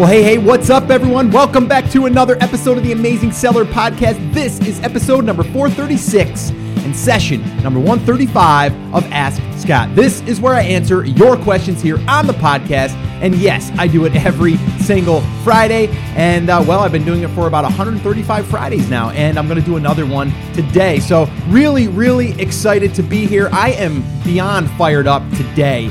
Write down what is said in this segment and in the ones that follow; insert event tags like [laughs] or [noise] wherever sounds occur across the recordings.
Well, hey, hey, what's up, everyone? Welcome back to another episode of the Amazing Seller Podcast. This is episode number 436 and session number 135 of Ask Scott. This is where I answer your questions here on the podcast. And yes, I do it every single Friday. And uh, well, I've been doing it for about 135 Fridays now, and I'm going to do another one today. So, really, really excited to be here. I am beyond fired up today.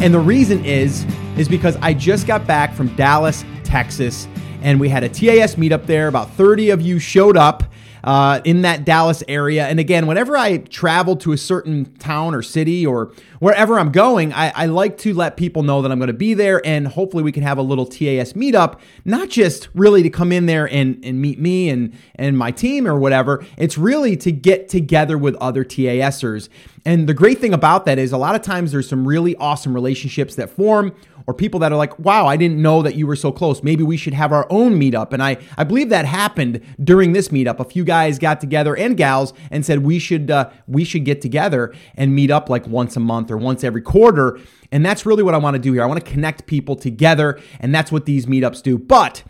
And the reason is is because I just got back from Dallas, Texas, and we had a TAS meetup there. About 30 of you showed up uh, in that Dallas area. And again, whenever I travel to a certain town or city or wherever I'm going, I, I like to let people know that I'm going to be there and hopefully we can have a little TAS meetup, not just really to come in there and, and meet me and, and my team or whatever. It's really to get together with other TASers. And the great thing about that is a lot of times there's some really awesome relationships that form or people that are like, wow, I didn't know that you were so close. Maybe we should have our own meetup. And I, I believe that happened during this meetup. A few guys got together and gals and said we should uh, we should get together and meet up like once a month or once every quarter. And that's really what I want to do here. I want to connect people together, and that's what these meetups do. But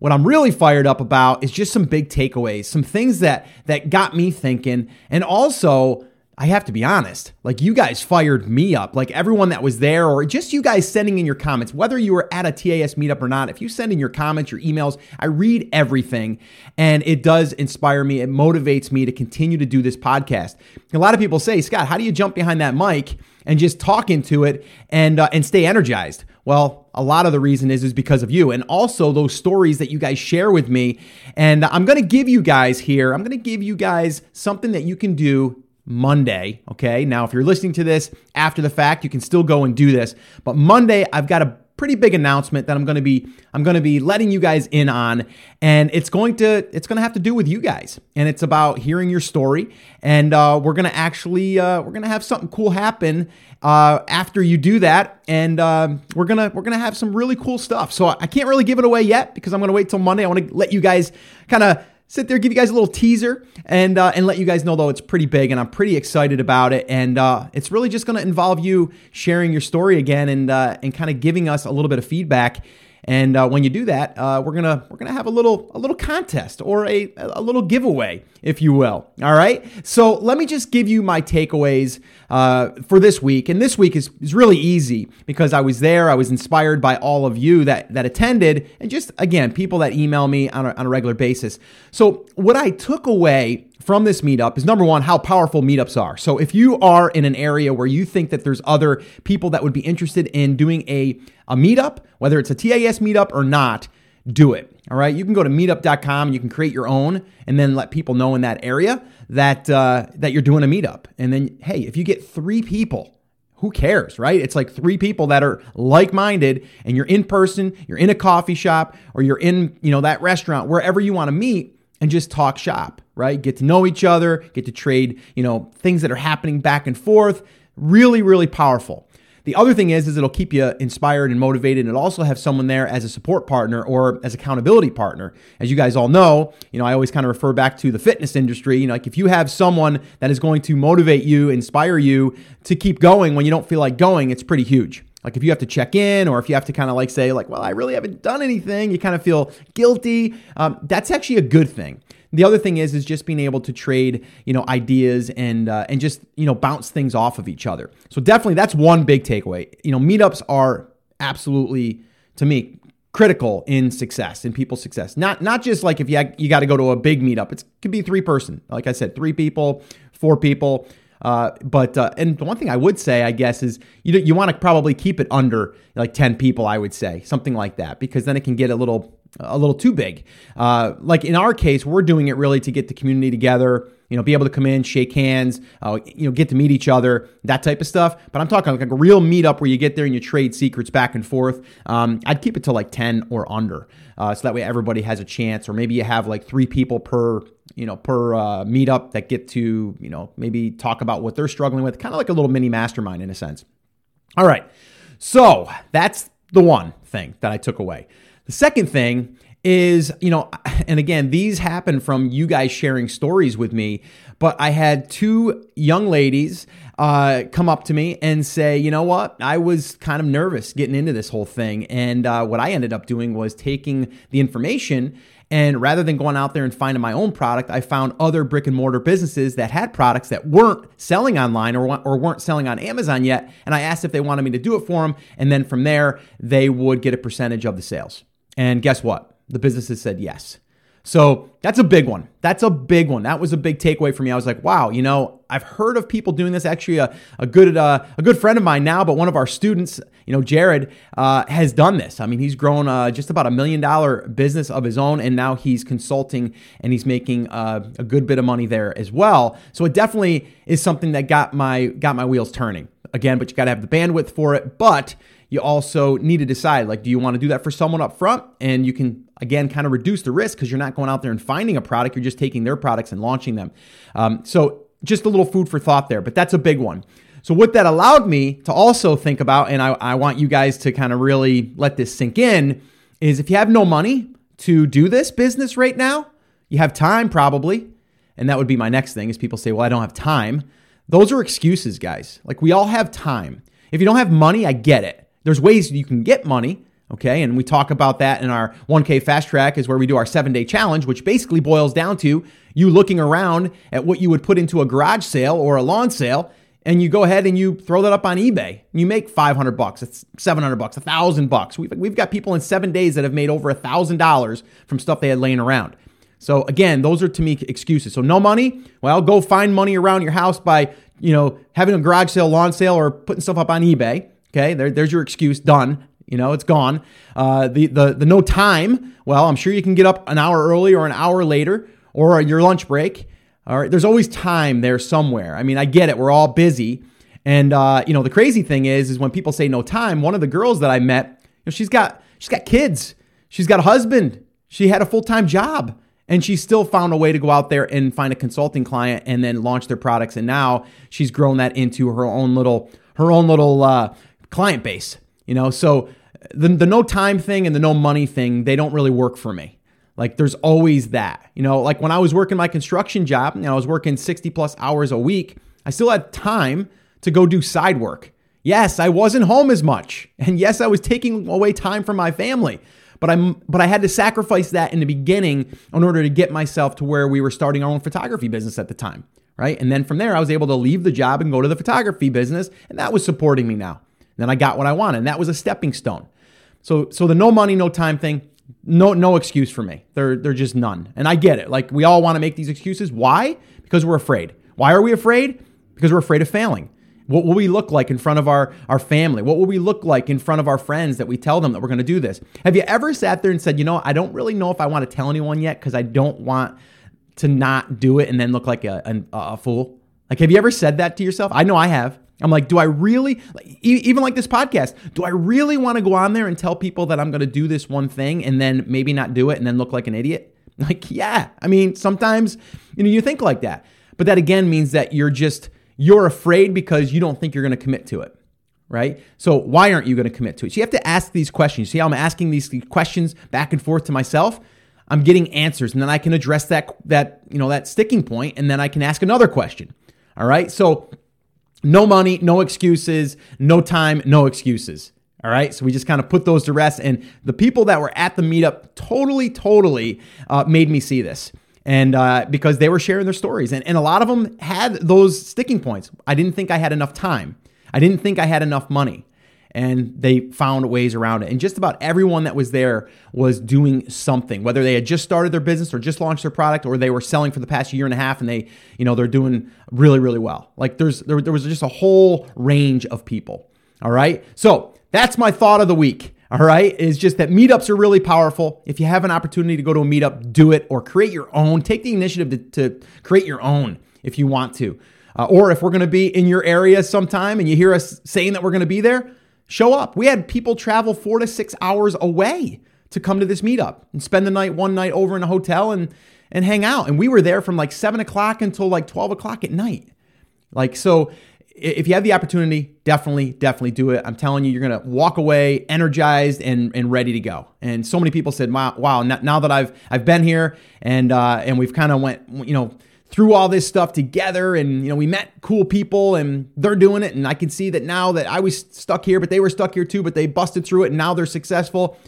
what I'm really fired up about is just some big takeaways, some things that that got me thinking, and also I have to be honest, like you guys fired me up. Like everyone that was there, or just you guys sending in your comments, whether you were at a TAS meetup or not, if you send in your comments, your emails, I read everything and it does inspire me. It motivates me to continue to do this podcast. A lot of people say, Scott, how do you jump behind that mic and just talk into it and, uh, and stay energized? Well, a lot of the reason is is because of you and also those stories that you guys share with me. And I'm going to give you guys here, I'm going to give you guys something that you can do Monday. Okay. Now, if you're listening to this after the fact, you can still go and do this. But Monday, I've got a pretty big announcement that I'm going to be I'm going to be letting you guys in on and it's going to it's going to have to do with you guys and it's about hearing your story and uh, we're going to actually uh, we're going to have something cool happen uh, after you do that and uh, we're going to we're going to have some really cool stuff so I can't really give it away yet because I'm going to wait till Monday I want to let you guys kind of sit there, give you guys a little teaser, and uh, and let you guys know though it's pretty big, and I'm pretty excited about it. And uh, it's really just going to involve you sharing your story again, and uh, and kind of giving us a little bit of feedback. And uh, when you do that, uh, we're gonna we're gonna have a little a little contest or a a little giveaway, if you will. All right. So let me just give you my takeaways uh, for this week. And this week is, is really easy because I was there. I was inspired by all of you that that attended, and just again people that email me on a, on a regular basis. So what I took away from this meetup is number one, how powerful meetups are. So if you are in an area where you think that there's other people that would be interested in doing a, a meetup, whether it's a TAS meetup or not, do it. All right. You can go to meetup.com and you can create your own and then let people know in that area that, uh, that you're doing a meetup. And then, hey, if you get three people, who cares, right? It's like three people that are like-minded and you're in person, you're in a coffee shop or you're in, you know, that restaurant, wherever you want to meet and just talk shop, right? Get to know each other, get to trade, you know, things that are happening back and forth. Really, really powerful. The other thing is, is it'll keep you inspired and motivated, and also have someone there as a support partner or as accountability partner. As you guys all know, you know, I always kind of refer back to the fitness industry. You know, like if you have someone that is going to motivate you, inspire you to keep going when you don't feel like going, it's pretty huge. Like if you have to check in or if you have to kind of like say like, well, I really haven't done anything, you kind of feel guilty. Um, that's actually a good thing. The other thing is is just being able to trade, you know, ideas and uh, and just you know bounce things off of each other. So definitely that's one big takeaway. You know, meetups are absolutely to me critical in success in people's success. Not not just like if you you got to go to a big meetup. It could be three person. Like I said, three people, four people. Uh, but uh, and the one thing I would say, I guess, is you you want to probably keep it under like ten people. I would say something like that because then it can get a little a little too big. Uh, like in our case, we're doing it really to get the community together. You know, be able to come in, shake hands, uh, you know, get to meet each other, that type of stuff. But I'm talking like a real meetup where you get there and you trade secrets back and forth. Um, I'd keep it to like 10 or under, uh, so that way everybody has a chance. Or maybe you have like three people per you know, per uh, meetup that get to, you know, maybe talk about what they're struggling with, kind of like a little mini mastermind in a sense. All right. So that's the one thing that I took away. The second thing is, you know, [laughs] and again, these happen from you guys sharing stories with me, but I had two young ladies uh, come up to me and say, you know what, I was kind of nervous getting into this whole thing. And uh, what I ended up doing was taking the information and rather than going out there and finding my own product, I found other brick and mortar businesses that had products that weren't selling online or, or weren't selling on Amazon yet. And I asked if they wanted me to do it for them. And then from there, they would get a percentage of the sales. And guess what? The businesses said yes. So that's a big one. That's a big one. That was a big takeaway for me. I was like, wow, you know, I've heard of people doing this. Actually, a, a good uh, a good friend of mine now, but one of our students, you know, Jared, uh, has done this. I mean, he's grown uh, just about a million dollar business of his own, and now he's consulting and he's making uh, a good bit of money there as well. So it definitely is something that got my got my wheels turning. Again, but you got to have the bandwidth for it. But you also need to decide like do you want to do that for someone up front? And you can again kind of reduce the risk because you're not going out there and finding a product you're just taking their products and launching them. Um, so just a little food for thought there but that's a big one. So what that allowed me to also think about and i, I want you guys to kind of really let this sink in is if you have no money to do this business right now you have time probably and that would be my next thing is people say well i don't have time. Those are excuses guys. Like we all have time. If you don't have money i get it there's ways you can get money, okay? And we talk about that in our 1K Fast Track, is where we do our seven day challenge, which basically boils down to you looking around at what you would put into a garage sale or a lawn sale and you go ahead and you throw that up on eBay. You make 500 bucks, it's 700 bucks, 1000 bucks. We've, we've got people in 7 days that have made over $1000 from stuff they had laying around. So again, those are to me excuses. So no money, well, go find money around your house by, you know, having a garage sale, lawn sale or putting stuff up on eBay. Okay, there, there's your excuse. Done. You know, it's gone. Uh, the, the, the no time, well, I'm sure you can get up an hour early or an hour later or your lunch break. All right, there's always time there somewhere. I mean, I get it. We're all busy. And, uh, you know, the crazy thing is, is when people say no time, one of the girls that I met, you know, she's got, she's got kids. She's got a husband. She had a full-time job and she still found a way to go out there and find a consulting client and then launch their products. And now she's grown that into her own little, her own little, uh, client base. You know, so the, the no time thing and the no money thing, they don't really work for me. Like there's always that. You know, like when I was working my construction job, and I was working 60 plus hours a week, I still had time to go do side work. Yes, I wasn't home as much. [laughs] And yes, I was taking away time from my family. But I'm but I had to sacrifice that in the beginning in order to get myself to where we were starting our own photography business at the time, right? And then from there I was able to leave the job and go to the photography business, and that was supporting me now. Then I got what I wanted, and that was a stepping stone. So, so the no money, no time thing, no, no excuse for me. They're, they're just none. And I get it. Like we all want to make these excuses. Why? Because we're afraid. Why are we afraid? Because we're afraid of failing. What will we look like in front of our, our family? What will we look like in front of our friends that we tell them that we're going to do this? Have you ever sat there and said, you know, I don't really know if I want to tell anyone yet because I don't want to not do it and then look like a, a, a fool? Like, have you ever said that to yourself? I know I have. I'm like, do I really, even like this podcast, do I really want to go on there and tell people that I'm going to do this one thing and then maybe not do it and then look like an idiot? [laughs] Like, yeah. I mean, sometimes, you know, you think like that. But that again means that you're just, you're afraid because you don't think you're going to commit to it. Right. So why aren't you going to commit to it? So you have to ask these questions. See how I'm asking these questions back and forth to myself? I'm getting answers and then I can address that, that, you know, that sticking point and then I can ask another question. All right. So, no money, no excuses, no time, no excuses. All right. So we just kind of put those to rest. And the people that were at the meetup totally, totally uh, made me see this. And uh, because they were sharing their stories. And, and a lot of them had those sticking points. I didn't think I had enough time. I didn't think I had enough money and they found ways around it. And just about everyone that was there was doing something, whether they had just started their business or just launched their product or they were selling for the past year and a half and they, you know, they're doing really, really well. Like there's there, there was just a whole range of people. All right. So that's my thought of the week. All right, is just that meetups are really powerful. If you have an opportunity to go to a meetup, do it or create your own. Take the initiative to, to create your own if you want to. Uh, or if we're going to be in your area sometime and you hear us saying that we're going to be there, show up. We had people travel four to six hours away to come to this meetup and spend the night, one night over in a hotel and and hang out. And we were there from like seven o'clock until like 12 o'clock at night. Like, so if you have the opportunity, definitely, definitely do it. I'm telling you, you're to walk away energized and, and ready to go. And so many people said, wow, wow now, now that I've, I've been here and, uh, and we've kind of went, you know, threw all this stuff together and you know we met cool people and they're doing it and I can see that now that I was stuck here but they were stuck here too but they busted through it and now they're successful.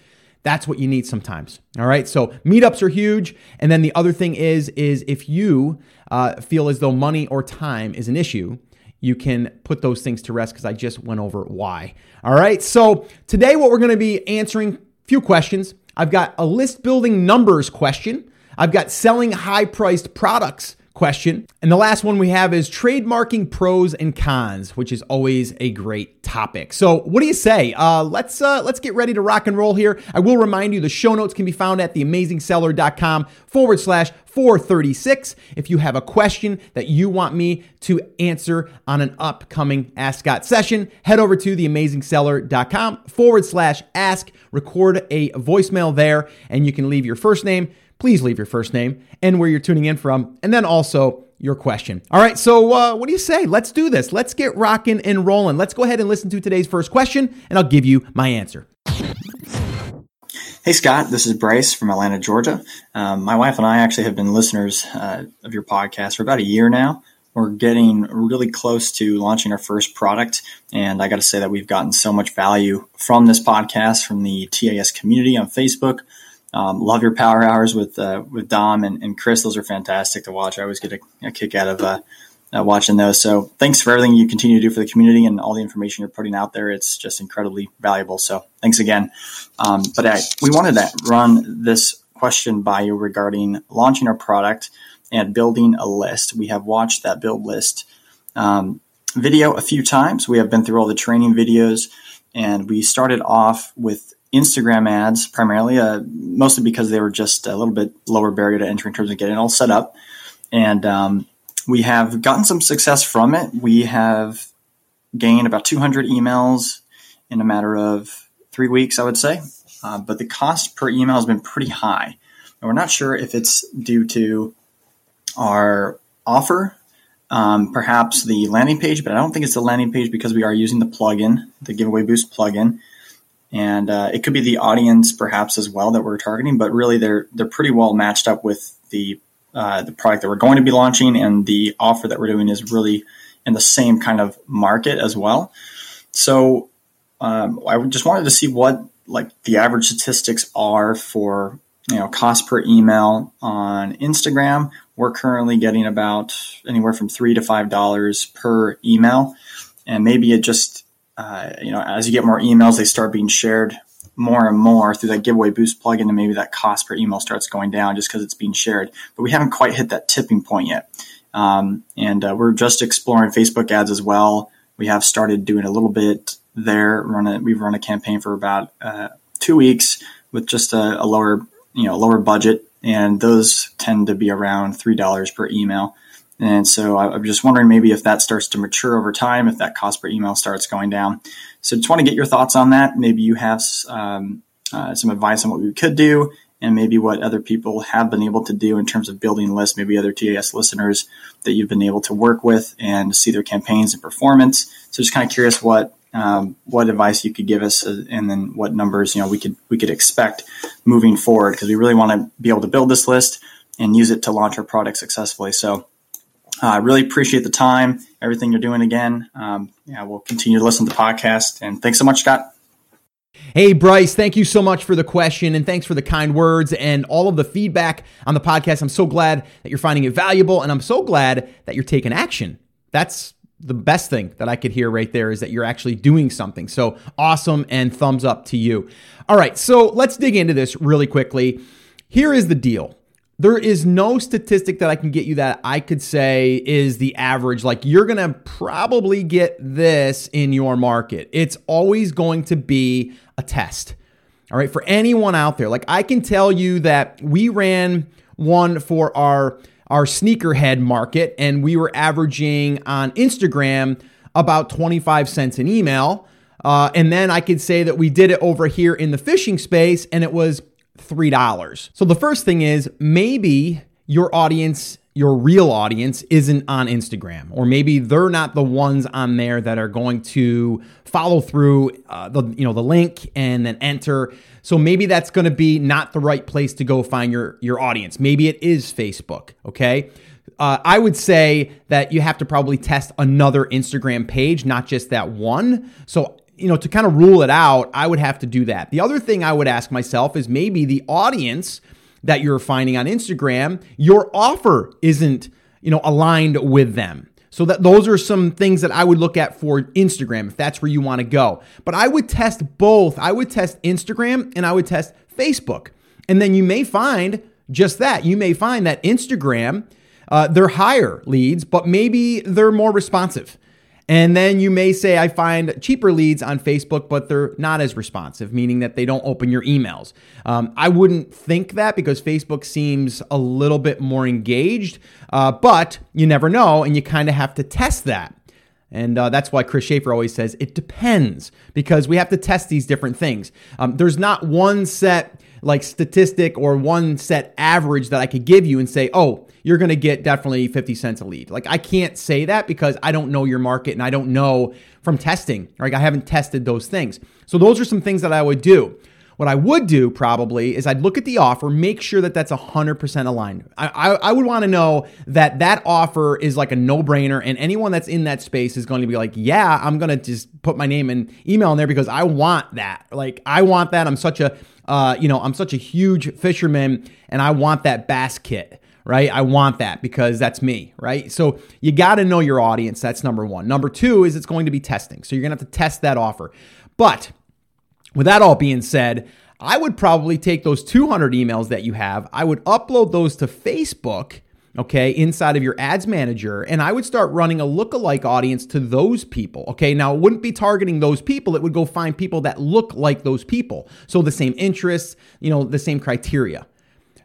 That's what you need sometimes. All right. So meetups are huge. And then the other thing is, is if you uh, feel as though money or time is an issue, you can put those things to rest because I just went over why. All right. So today, what we're going to be answering a few questions. I've got a list building numbers question. I've got selling high priced products question. And the last one we have is trademarking pros and cons, which is always a great topic. So, what do you say? Uh, let's uh, let's get ready to rock and roll here. I will remind you the show notes can be found at theamazingseller.com forward slash 436. If you have a question that you want me to answer on an upcoming Ask Scott session, head over to theamazingseller.com forward slash ask, record a voicemail there, and you can leave your first name please leave your first name and where you're tuning in from, and then also your question. All right, so uh, what do you say? Let's do this. Let's get rocking and rolling. Let's go ahead and listen to today's first question, and I'll give you my answer. Hey, Scott, this is Bryce from Atlanta, Georgia. Um, my wife and I actually have been listeners uh, of your podcast for about a year now. We're getting really close to launching our first product, and I got to say that we've gotten so much value from this podcast, from the TAS community on Facebook, um, love your power hours with uh, with Dom and, and, Chris. Those are fantastic to watch. I always get a, a kick out of uh, uh, watching those. So thanks for everything you continue to do for the community and all the information you're putting out there. It's just incredibly valuable. So thanks again. Um, but I, we wanted to run this question by you regarding launching our product and building a list. We have watched that build list um, video a few times. We have been through all the training videos, and we started off with Instagram ads primarily, uh, mostly because they were just a little bit lower barrier to entry in terms of getting it all set up. And um, we have gotten some success from it. We have gained about 200 emails in a matter of three weeks, I would say. Uh, but the cost per email has been pretty high. And we're not sure if it's due to our offer, um, perhaps the landing page, but I don't think it's the landing page because we are using the plugin, the Giveaway Boost plugin and uh, it could be the audience perhaps as well that we're targeting. But really, they're they're pretty well matched up with the uh, the product that we're going to be launching, and the offer that we're doing is really in the same kind of market as well. So um, I just wanted to see what like the average statistics are for you know cost per email on Instagram. We're currently getting about anywhere from three to five dollars per email, and maybe it just uh, you know, as you get more emails, they start being shared more and more through that giveaway boost plugin, and maybe that cost per email starts going down just because it's being shared. But we haven't quite hit that tipping point yet. Um, and uh, we're just exploring Facebook ads as well. We have started doing a little bit there. Run a, we've run a campaign for about uh, two weeks with just a, a, lower, you know, lower budget, and those tend to be around three dollars per email. And so I'm just wondering maybe if that starts to mature over time, if that cost per email starts going down. So just want to get your thoughts on that. Maybe you have um, uh, some advice on what we could do and maybe what other people have been able to do in terms of building lists, maybe other TAS listeners that you've been able to work with and see their campaigns and performance. So just kind of curious what um, what advice you could give us, uh, and then what numbers you know we could we could expect moving forward because we really want to be able to build this list and use it to launch our product successfully. So I uh, really appreciate the time, everything you're doing again. Um, yeah, we'll continue to listen to the podcast. And thanks so much, Scott. Hey, Bryce, thank you so much for the question and thanks for the kind words and all of the feedback on the podcast. I'm so glad that you're finding it valuable and I'm so glad that you're taking action. That's the best thing that I could hear right there is that you're actually doing something. So awesome and thumbs up to you. All right, so let's dig into this really quickly. Here is the deal there is no statistic that I can get you that I could say is the average. Like you're going to probably get this in your market. It's always going to be a test. All right. For anyone out there, like I can tell you that we ran one for our our sneakerhead market and we were averaging on Instagram about 25 cents an email. Uh, and then I could say that we did it over here in the fishing space and it was $3. So the first thing is maybe your audience your real audience isn't on Instagram, or maybe they're not the ones on there that are going to follow through uh, the you know the link and then enter. So maybe that's going to be not the right place to go find your your audience. Maybe it is Facebook. Okay, uh, I would say that you have to probably test another Instagram page, not just that one. So, you know, to kind of rule it out, I would have to do that. The other thing I would ask myself is maybe the audience that you're finding on Instagram, your offer isn't, you know, aligned with them. So that those are some things that I would look at for Instagram if that's where you want to go. But I would test both. I would test Instagram and I would test Facebook. And then you may find just that. You may find that Instagram, uh, they're higher leads, but maybe they're more responsive. And then you may say, I find cheaper leads on Facebook, but they're not as responsive, meaning that they don't open your emails. Um, I wouldn't think that because Facebook seems a little bit more engaged, uh, but you never know, and you kind of have to test that. And uh, that's why Chris Shaffer always says it depends because we have to test these different things. Um, there's not one set like statistic or one set average that I could give you and say, oh, you're going to get definitely 50 cents a lead. Like I can't say that because I don't know your market and I don't know from testing. Right? I haven't tested those things. So those are some things that I would do. What I would do probably is I'd look at the offer, make sure that that's 100% aligned. I, I, I would want to know that that offer is like a no brainer, and anyone that's in that space is going to be like, yeah, I'm going to just put my name and email in there because I want that. Like, I want that. I'm such a, uh, you know, I'm such a huge fisherman and I want that bass kit right? I want that because that's me, right? So you got to know your audience. That's number one. Number two is it's going to be testing. So you're going to have to test that offer. But with that all being said, I would probably take those 200 emails that you have, I would upload those to Facebook, okay, inside of your ads manager, and I would start running a lookalike audience to those people, okay? Now, it wouldn't be targeting those people, it would go find people that look like those people. So the same interests, you know, the same criteria.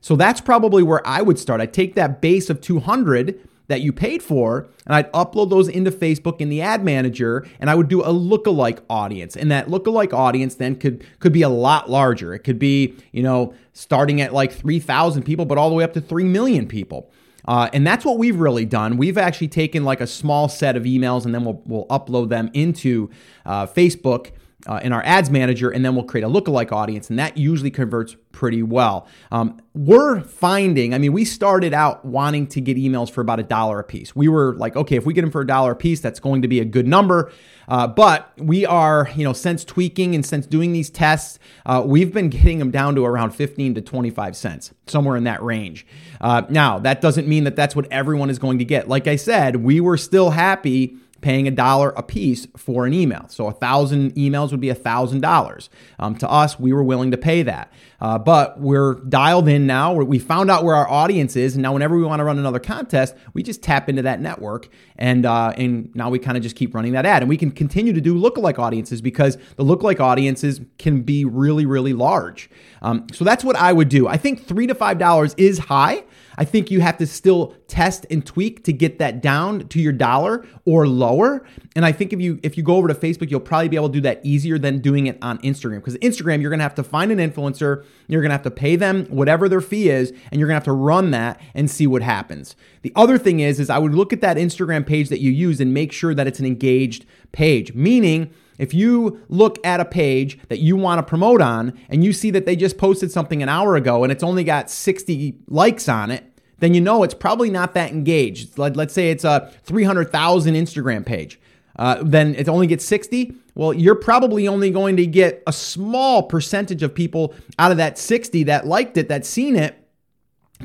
So that's probably where I would start. I'd take that base of 200 that you paid for, and I'd upload those into Facebook in the ad manager, and I would do a lookalike audience. And that lookalike audience then could could be a lot larger. It could be, you know, starting at like 3,000 people, but all the way up to 3 million people. Uh, and that's what we've really done. We've actually taken like a small set of emails and then we'll, we'll upload them into uh, Facebook uh, in our ads manager, and then we'll create a lookalike audience, and that usually converts pretty well. Um, we're finding, I mean, we started out wanting to get emails for about a dollar a piece. We were like, okay, if we get them for a dollar a piece, that's going to be a good number. Uh, but we are, you know, since tweaking and since doing these tests, uh, we've been getting them down to around 15 to 25 cents, somewhere in that range. Uh, now, that doesn't mean that that's what everyone is going to get. Like I said, we were still happy paying a dollar a piece for an email. So a thousand emails would be a thousand dollars. Um, to us, we were willing to pay that. Uh, but we're dialed in now. We found out where our audience is, and now whenever we want to run another contest, we just tap into that network, and uh, and now we kind of just keep running that ad, and we can continue to do lookalike audiences because the lookalike audiences can be really really large. Um, so that's what I would do. I think three to five dollars is high. I think you have to still test and tweak to get that down to your dollar or lower. And I think if you if you go over to Facebook, you'll probably be able to do that easier than doing it on Instagram. Because Instagram, you're gonna have to find an influencer, you're gonna have to pay them whatever their fee is, and you're gonna have to run that and see what happens. The other thing is, is I would look at that Instagram page that you use and make sure that it's an engaged page, meaning if you look at a page that you want to promote on and you see that they just posted something an hour ago and it's only got 60 likes on it, then you know it's probably not that engaged. Let's say it's a 300,000 Instagram page. Uh, then it only gets 60. Well, you're probably only going to get a small percentage of people out of that 60 that liked it, that seen it,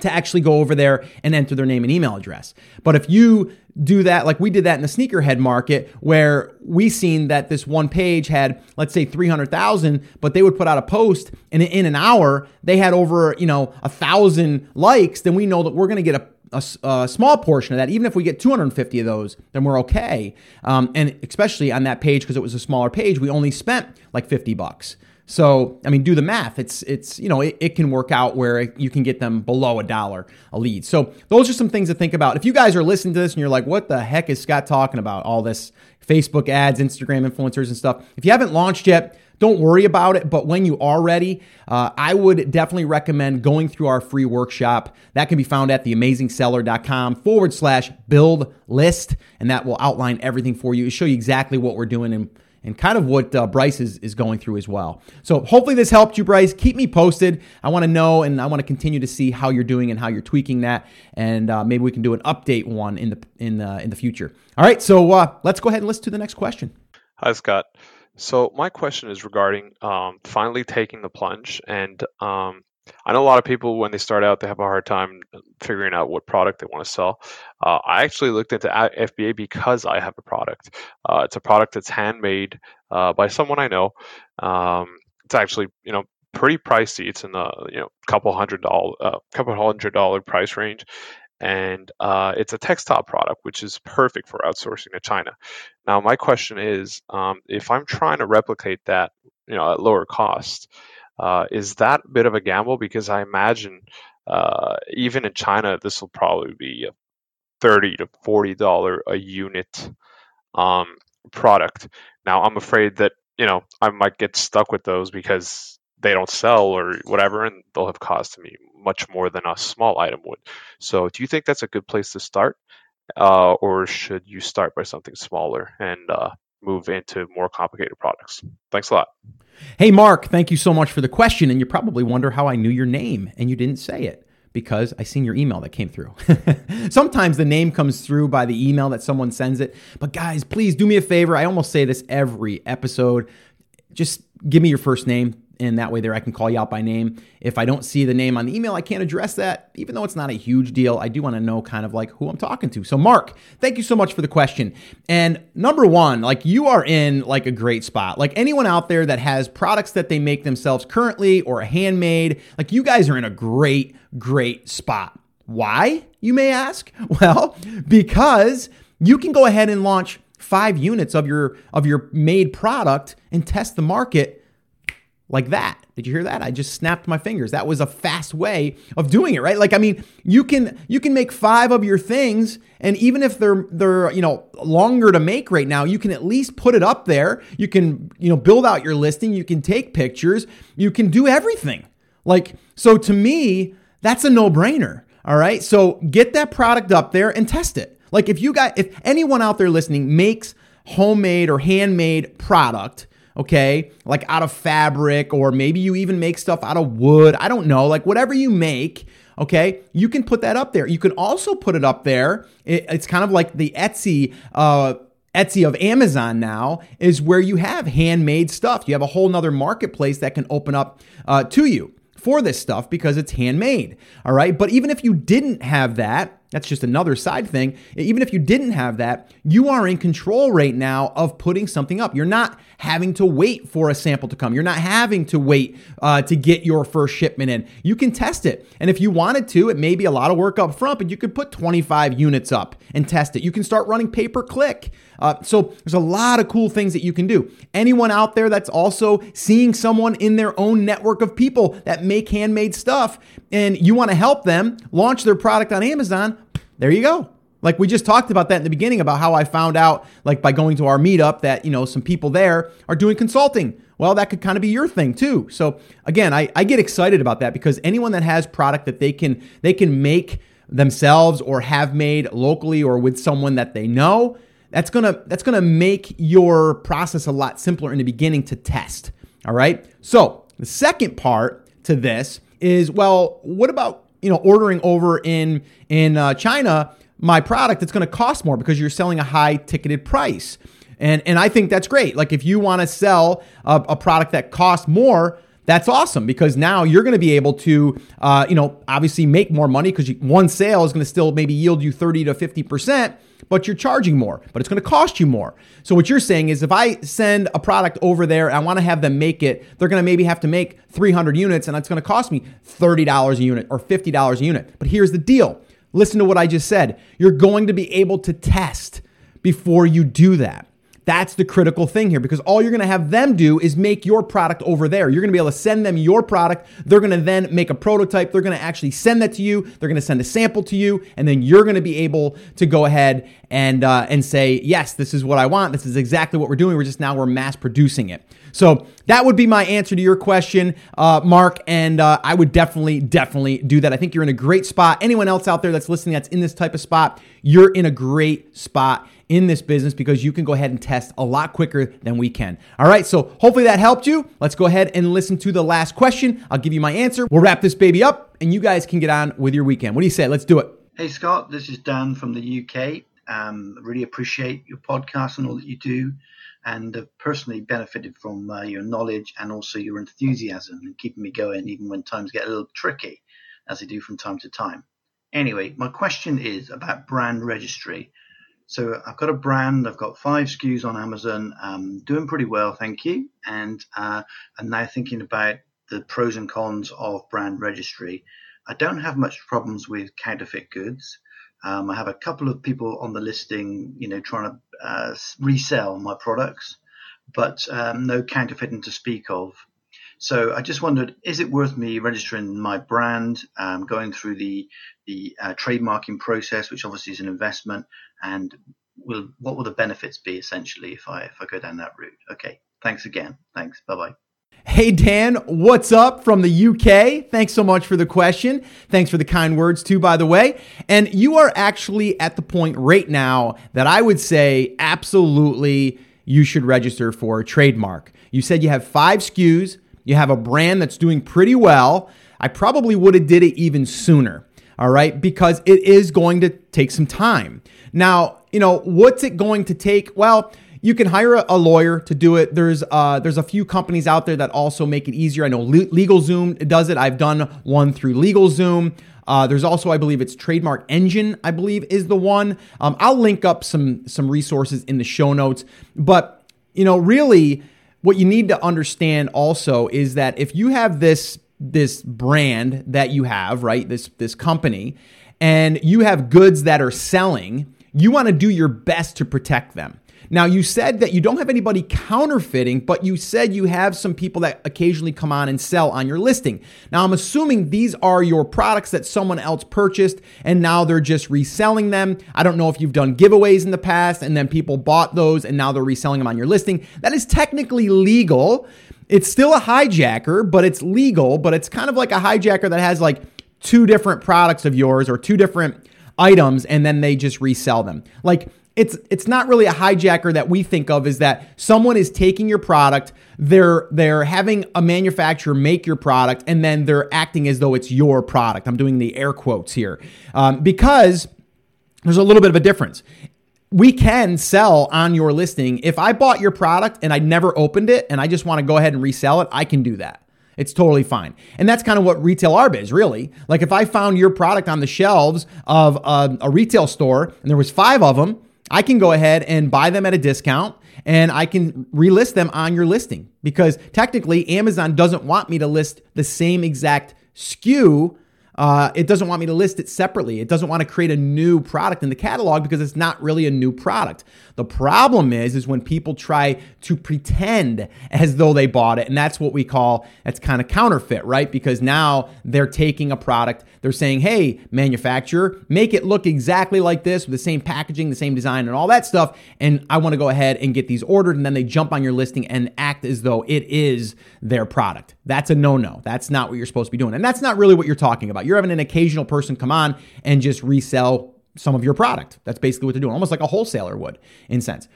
to actually go over there and enter their name and email address. But if you do that like we did that in the sneakerhead market where we seen that this one page had let's say 300,000 but they would put out a post and in an hour they had over you know a thousand likes then we know that we're going to get a a, a, small portion of that, even if we get 250 of those, then we're okay. Um, and especially on that page, because it was a smaller page, we only spent like 50 bucks. So, I mean, do the math. It's it's you know it, it, can work out where you can get them below a dollar a lead. So those are some things to think about. If you guys are listening to this and you're like, what the heck is Scott talking about? All this Facebook ads, Instagram influencers, and stuff. If you haven't launched yet, don't worry about it. But when you are ready, uh, I would definitely recommend going through our free workshop. That can be found at theamazingseller.com forward slash build list, and that will outline everything for you. It'll show you exactly what we're doing and and kind of what uh, Bryce is, is going through as well. So hopefully this helped you, Bryce. Keep me posted. I want to know and I want to continue to see how you're doing and how you're tweaking that, and uh, maybe we can do an update one in the in the in the future. All right, so uh, let's go ahead and listen to the next question. Hi, Scott. So my question is regarding um, finally taking the plunge, and um, I know a lot of people when they start out they have a hard time figuring out what product they want to sell. Uh, I actually looked into FBA because I have a product. Uh, it's a product that's handmade uh, by someone I know. Um, it's actually you know pretty pricey. It's in the you know couple hundred dollar uh, couple hundred dollar price range, and uh, it's a textile product, which is perfect for outsourcing to China. Now, my question is, um, if I'm trying to replicate that, you know, at lower cost, uh, is that a bit of a gamble? Because I imagine uh, even in China, this will probably be a thirty to forty dollar a unit um, product. Now, I'm afraid that you know I might get stuck with those because they don't sell or whatever, and they'll have cost me much more than a small item would. So, do you think that's a good place to start, uh, or should you start by something smaller and uh, move into more complicated products? Thanks a lot. Hey, Mark, thank you so much for the question. And you probably wonder how I knew your name and you didn't say it because I seen your email that came through. [laughs] Sometimes the name comes through by the email that someone sends it. But guys, please do me a favor. I almost say this every episode. Just give me your first name and that way there I can call you out by name. If I don't see the name on the email, I can't address that. Even though it's not a huge deal, I do want to know kind of like who I'm talking to. So Mark, thank you so much for the question. And number 1, like you are in like a great spot. Like anyone out there that has products that they make themselves currently or handmade, like you guys are in a great great spot. Why? You may ask. [laughs] Well, because you can go ahead and launch 5 units of your of your made product and test the market like that. Did you hear that? I just snapped my fingers. That was a fast way of doing it, right? Like I mean, you can you can make 5 of your things and even if they're they're, you know, longer to make right now, you can at least put it up there. You can, you know, build out your listing, you can take pictures, you can do everything. Like so to me, that's a no-brainer. All right? So get that product up there and test it. Like if you got if anyone out there listening makes homemade or handmade product okay? Like out of fabric, or maybe you even make stuff out of wood. I don't know. Like whatever you make, okay, you can put that up there. You can also put it up there. It, it's kind of like the Etsy. Uh, Etsy of Amazon now is where you have handmade stuff. You have a whole nother marketplace that can open up uh, to you for this stuff because it's handmade. All right. But even if you didn't have that, that's just another side thing. Even if you didn't have that, you are in control right now of putting something up. You're not having to wait for a sample to come. You're not having to wait uh, to get your first shipment in. You can test it. And if you wanted to, it may be a lot of work up front, but you could put 25 units up and test it. You can start running pay per click. Uh, so there's a lot of cool things that you can do. Anyone out there that's also seeing someone in their own network of people that make handmade stuff and you want to help them launch their product on Amazon, there you go. Like we just talked about that in the beginning about how I found out, like by going to our meetup, that you know some people there are doing consulting. Well, that could kind of be your thing too. So again, I, I get excited about that because anyone that has product that they can they can make themselves or have made locally or with someone that they know, that's gonna that's gonna make your process a lot simpler in the beginning to test. All right. So the second part to this is well, what about you know ordering over in in uh, China my product it's going to cost more because you're selling a high ticketed price. And and I think that's great. Like if you want to sell a, a, product that costs more that's awesome because now you're going to be able to uh, you know obviously make more money because one sale is going to still maybe yield you 30 to 50 percent but you're charging more, but it's going to cost you more. So what you're saying is if I send a product over there and I want to have them make it, they're going to maybe have to make 300 units and it's going to cost me $30 a unit or $50 a unit. But here's the deal. Listen to what I just said. You're going to be able to test before you do that. That's the critical thing here because all you're going to have them do is make your product over there. You're going to be able to send them your product. They're going to then make a prototype. They're going to actually send that to you. They're going to send a sample to you, and then you're going to be able to go ahead and uh, and say, yes, this is what I want. This is exactly what we're doing. We're just now we're mass producing it. So that would be my answer to your question, uh, Mark. And uh, I would definitely, definitely do that. I think you're in a great spot. Anyone else out there that's listening that's in this type of spot, you're in a great spot in this business because you can go ahead and test a lot quicker than we can. All right, so hopefully that helped you. Let's go ahead and listen to the last question. I'll give you my answer. We'll wrap this baby up and you guys can get on with your weekend. What do you say? Let's do it. Hey, Scott, this is Dan from the UK. Um, really appreciate your podcast and all that you do, and have personally benefited from uh, your knowledge and also your enthusiasm and keeping me going even when times get a little tricky, as they do from time to time. Anyway, my question is about brand registry so I've got a brand. I've got five SKUs on Amazon. Um, doing pretty well, thank you. And uh, I'm now thinking about the pros and cons of brand registry. I don't have much problems with counterfeit goods. Um, I have a couple of people on the listing, you know, trying to uh, resell my products, but um, no counterfeiting to speak of. So I just wondered, is it worth me registering my brand, um, going through the the uh, trademarking process, which obviously is an investment, and will what will the benefits be essentially if I if I go down that route? Okay, thanks again. Thanks. Bye bye. Hey Dan, what's up from the UK? Thanks so much for the question. Thanks for the kind words too, by the way. And you are actually at the point right now that I would say absolutely you should register for a trademark. You said you have five SKUs you have a brand that's doing pretty well, I probably would have did it even sooner. All right, because it is going to take some time. Now, you know, what's it going to take? Well, you can hire a, lawyer to do it. There's uh, there's a few companies out there that also make it easier. I know LegalZoom does it. I've done one through LegalZoom. Uh, there's also, I believe, it's Trademark Engine. I believe is the one. Um, I'll link up some some resources in the show notes. But you know, really, what you need to understand also is that if you have this this brand that you have, right? This this company and you have goods that are selling, you want to do your best to protect them. Now, you said that you don't have anybody counterfeiting, but you said you have some people that occasionally come on and sell on your listing. Now, I'm assuming these are your products that someone else purchased and now they're just reselling them. I don't know if you've done giveaways in the past and then people bought those and now they're reselling them on your listing. That is technically legal. It's still a hijacker, but it's legal, but it's kind of like a hijacker that has like two different products of yours or two different items and then they just resell them. Like it's it's not really a hijacker that we think of is that someone is taking your product they're they're having a manufacturer make your product and then they're acting as though it's your product. I'm doing the air quotes here. Um, because there's a little bit of a difference. We can sell on your listing. If i bought your product and i never opened it and i just want to go ahead and resell it i can do that. It's totally fine. And that's kind of what retail arb is, really. Like if I found your product on the shelves of a, a retail store and there was five of them, I can go ahead and buy them at a discount and I can relist them on your listing because technically Amazon doesn't want me to list the same exact SKU uh, it doesn't want me to list it separately. It doesn't want to create a new product in the catalog because it's not really a new product. The problem is, is when people try to pretend as though they bought it, and that's what we call that's kind of counterfeit, right? Because now they're taking a product, they're saying, "Hey, manufacturer, make it look exactly like this with the same packaging, the same design, and all that stuff," and I want to go ahead and get these ordered, and then they jump on your listing and act as though it is their product. That's a no-no. That's not what you're supposed to be doing, and that's not really what you're talking about. You're having an occasional person come on and just resell some of your product. That's basically what they're doing, almost like a wholesaler would, in sense.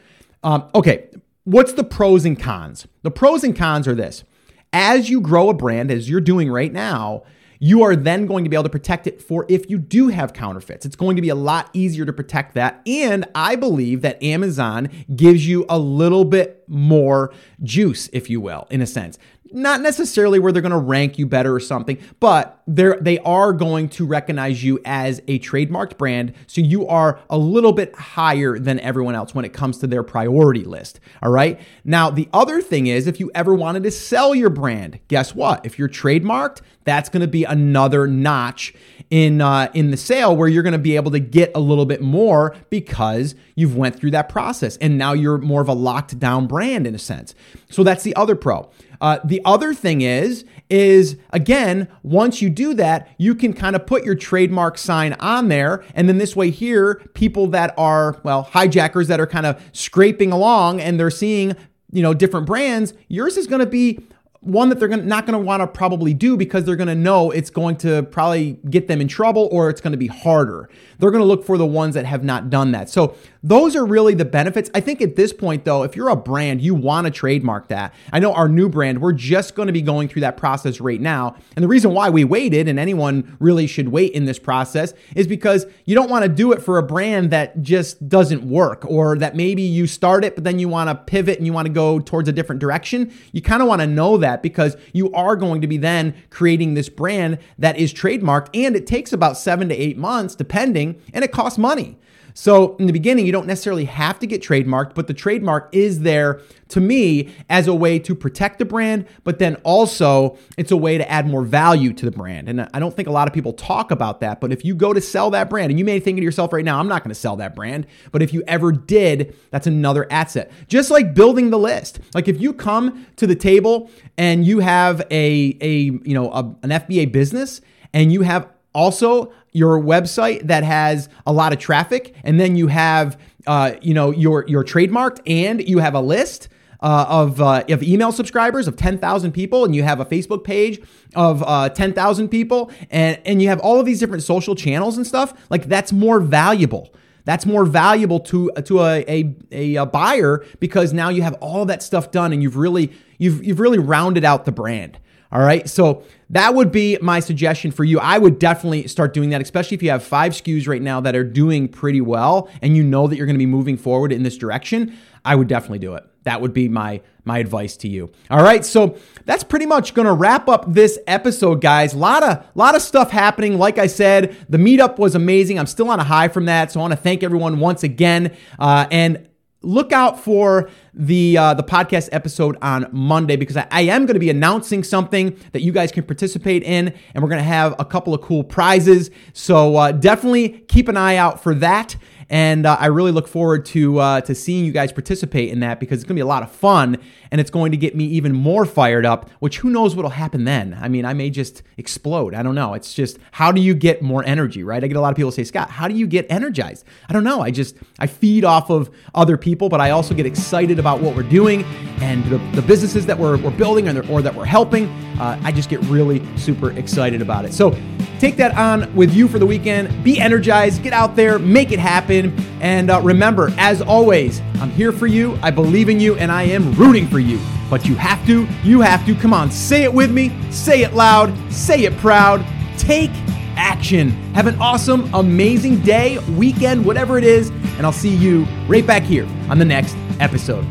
Um, okay, what's the pros and cons? The pros and cons are this: as you grow a brand, as you're doing right now, you are then going to be able to protect it for if you do have counterfeits. It's going to be a lot easier to protect that. And I believe that Amazon gives you a little bit more juice, if you will, in a sense not necessarily where they're going to rank you better or something, but they're they are going to recognize you as a trademarked brand, so you are a little bit higher than everyone else when it comes to their priority list. All right. Now the other thing is, if you ever wanted to sell your brand, guess what? If you're trademarked, that's going to be another notch in uh, in the sale where you're going to be able to get a little bit more because you've went through that process and now you're more of a locked down brand in a sense. So that's the other pro. Uh, the other thing is, is again, once you do that, you can kind of put your trademark sign on there. And then this way here, people that are, well, hijackers that are kind of scraping along and they're seeing you know, different brands, yours is going to be one that they're not going to want to probably do because they're going to know it's going to probably get them in trouble or it's going to be harder. They're going to look for the ones that have not done that. So those are really the benefits. I think at this point, though, if you're a brand, you want to trademark that. I know our new brand, we're just going to be going through that process right now. And the reason why we waited, and anyone really should wait in this process, is because you don't want to do it for a brand that just doesn't work or that maybe you start it, but then you want to pivot and you want to go towards a different direction. You kind of want to know that because you are going to be then creating this brand that is trademarked and it takes about seven to eight months, depending, and it costs money. So in the beginning, you don't necessarily have to get trademarked, but the trademark is there to me as a way to protect the brand, but then also it's a way to add more value to the brand. And I don't think a lot of people talk about that, but if you go to sell that brand, and you may think to yourself right now, I'm not going to sell that brand, but if you ever did, that's another asset. Just like building the list. Like if you come to the table and you have a a you know a, an FBA business and you have also your website that has a lot of traffic, and then you have uh, you know your your trademarked, and you have a list. Uh, of, uh, of email subscribers of 10,000 people, and you have a Facebook page of uh, 10,000 people, and, and you have all of these different social channels and stuff, like that's more valuable. That's more valuable to to a, a, a buyer because now you have all that stuff done and you've really you've you've really rounded out the brand. All right. So that would be my suggestion for you. I would definitely start doing that, especially if you have five SKUs right now that are doing pretty well and you know that you're going to be moving forward in this direction. I would definitely do it. That would be my my advice to you. All right, so that's pretty much going to wrap up this episode, guys. A lot of lot of stuff happening. Like I said, the meetup was amazing. I'm still on a high from that, so I want to thank everyone once again. Uh, and look out for the uh, the podcast episode on Monday because I, I am going to be announcing something that you guys can participate in, and we're going to have a couple of cool prizes. So uh, definitely keep an eye out for that. And uh, I really look forward to uh, to seeing you guys participate in that because it's going to be a lot of fun and it's going to get me even more fired up. Which who knows what'll happen then? I mean, I may just explode. I don't know. It's just how do you get more energy, right? I get a lot of people say, Scott, how do you get energized? I don't know. I just I feed off of other people, but I also get excited about what we're doing and the, the businesses that we're, we're building or, or that we're helping. Uh, I just get really super excited about it. So take that on with you for the weekend. Be energized. Get out there. Make it happen. And uh, remember, as always, I'm here for you. I believe in you, and I am rooting for you. But you have to, you have to. Come on, say it with me. Say it loud. Say it proud. Take action. Have an awesome, amazing day, weekend, whatever it is. And I'll see you right back here on the next episode.